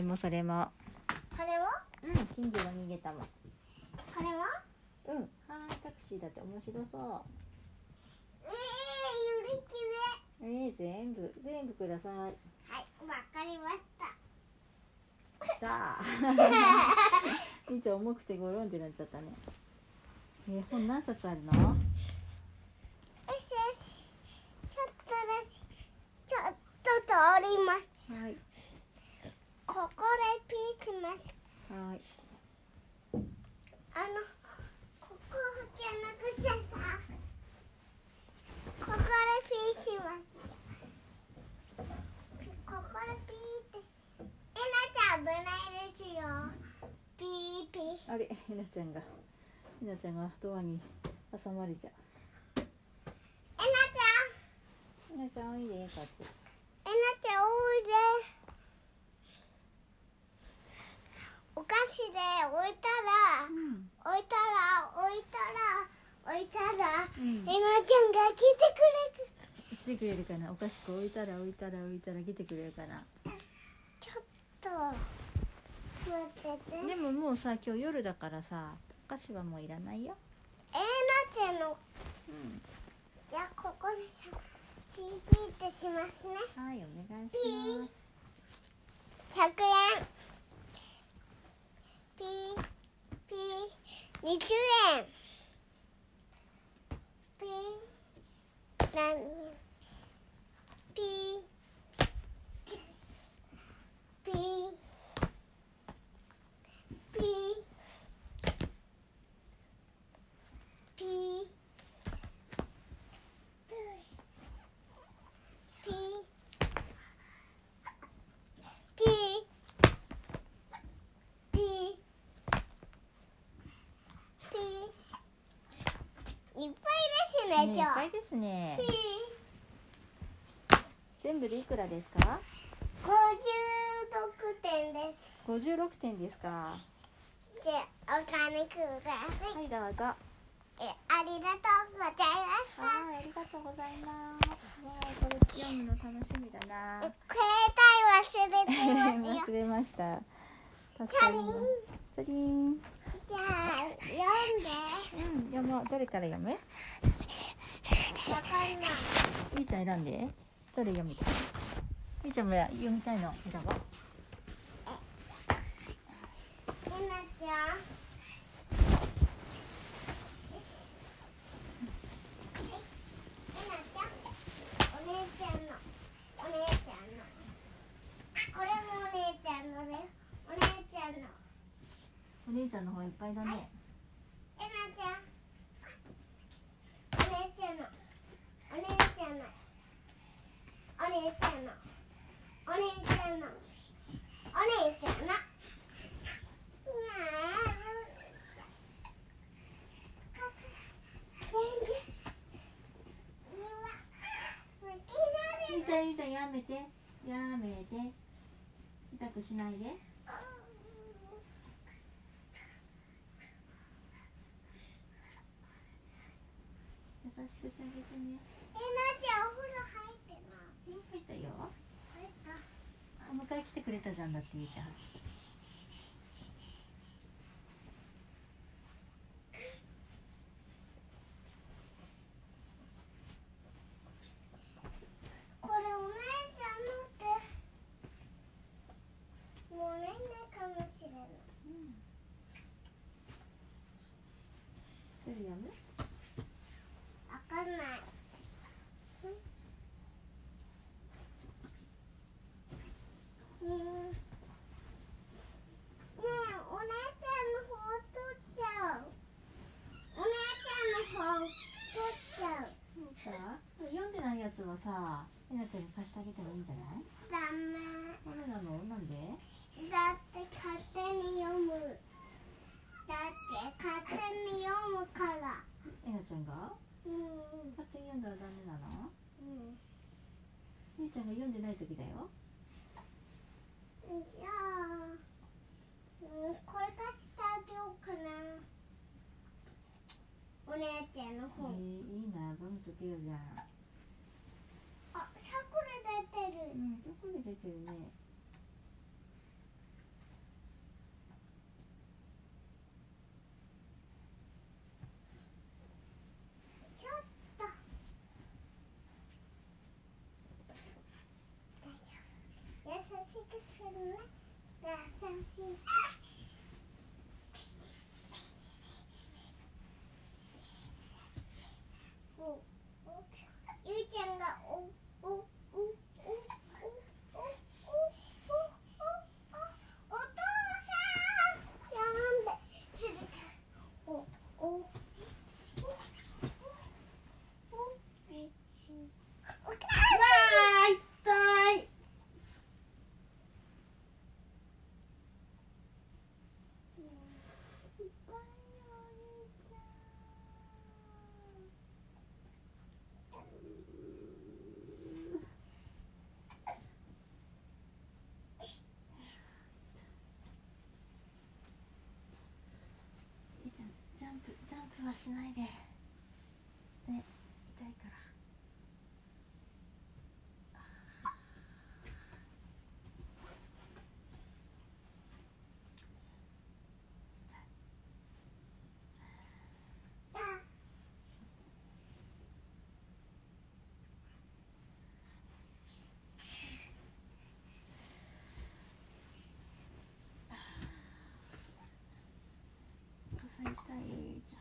れもそれも。これもうん近所が逃げたもん。これもうん。はーいタクシーだって面白そえー、ゆりきれ。うえー、全部全部ください。はいわかりました。さあみーちゃん重くてゴロンってなっちゃったね。えー、本何冊あるのよしよしちょっとだしちょっと通りますはいここでピーしますはい。あのここじゃなくちゃさここでピーしますピここでピーって。えなちゃん危ないですよ。ピーピー。あれひなちゃんが。ひなちゃんがドアに挟まれちゃう。えなちゃん。ひなちゃんおいでこっちゃんおいでお菓子で置いたらうん置いたら置いたら置いたらうんえなちゃんが来てくれる来てくれるかな？お菓子こう置いたら置いたら置いたら来てくれるかな？ちょっと待ってて。でももうさ今日夜だからさお菓子はもういらないよ。えなちゃんの。うん。じゃあここでさピーピーってしますね。はいお願いします。100円ピーピー20円。ピー何？いっぱいですね。全部でいくらですか？56点です。56点ですか。じゃあお金ください。はいどうぞ。えありがとうございました。はいありがとうございます。わあこれ読むの楽しみだな。携帯忘れてます 忘よれました。助チャリン。チャリン。じゃあ読んで。うん読もう。どれから読む？みーちゃん選んで。どれ読みたい？みーちゃんも読みたいの選ぼうえなちゃん。えなちゃんお姉ちゃんの。お姉ちゃんのこれやめてやめて痛くしないで。優しくしてあげてね。お迎え来てくれたじゃんだって言ってはるちゃんの本。えー、いいな、読むとけよじゃあ。あ、さ出てる。うん、さくら出てるね。優しくするね優しい。しないで。ね痛いから傘痛いじゃん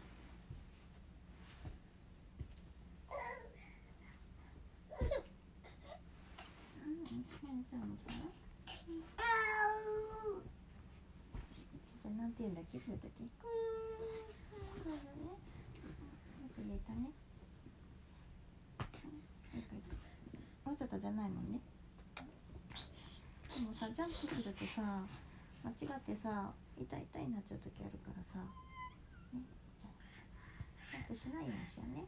うん、じゃあもさじゃあなんて言うんだっけそういう時そうだねよく言えたねうんよく言ったわざとじゃないもんねでもさジャンプするとさ間違ってさ痛い痛いになっちゃう時あるからさねジャンプしないようにしようね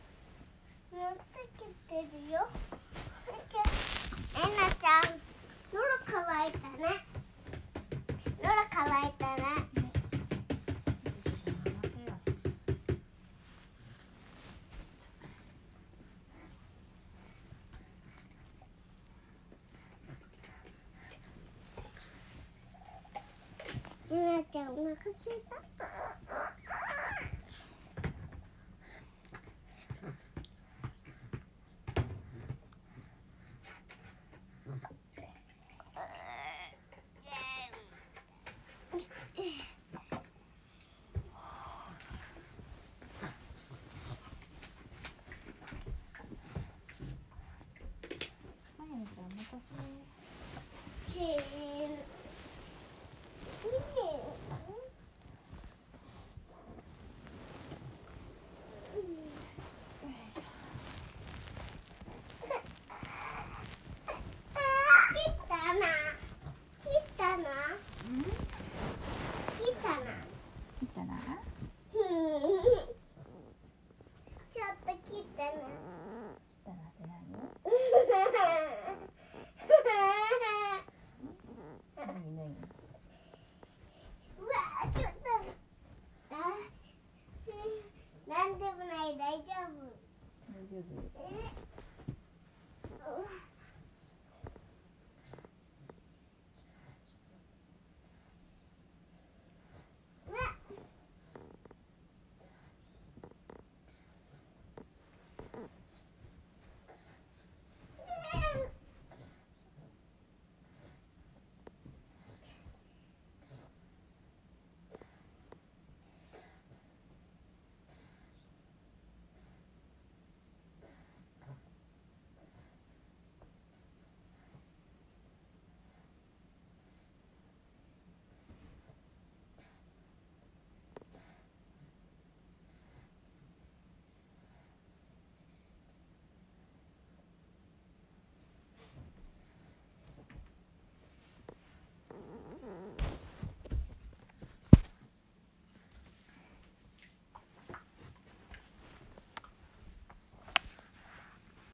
持ってるよ。えなちゃん喉乾いたね。喉乾いたね。えなちゃんお腹すいた？蓋が開。何？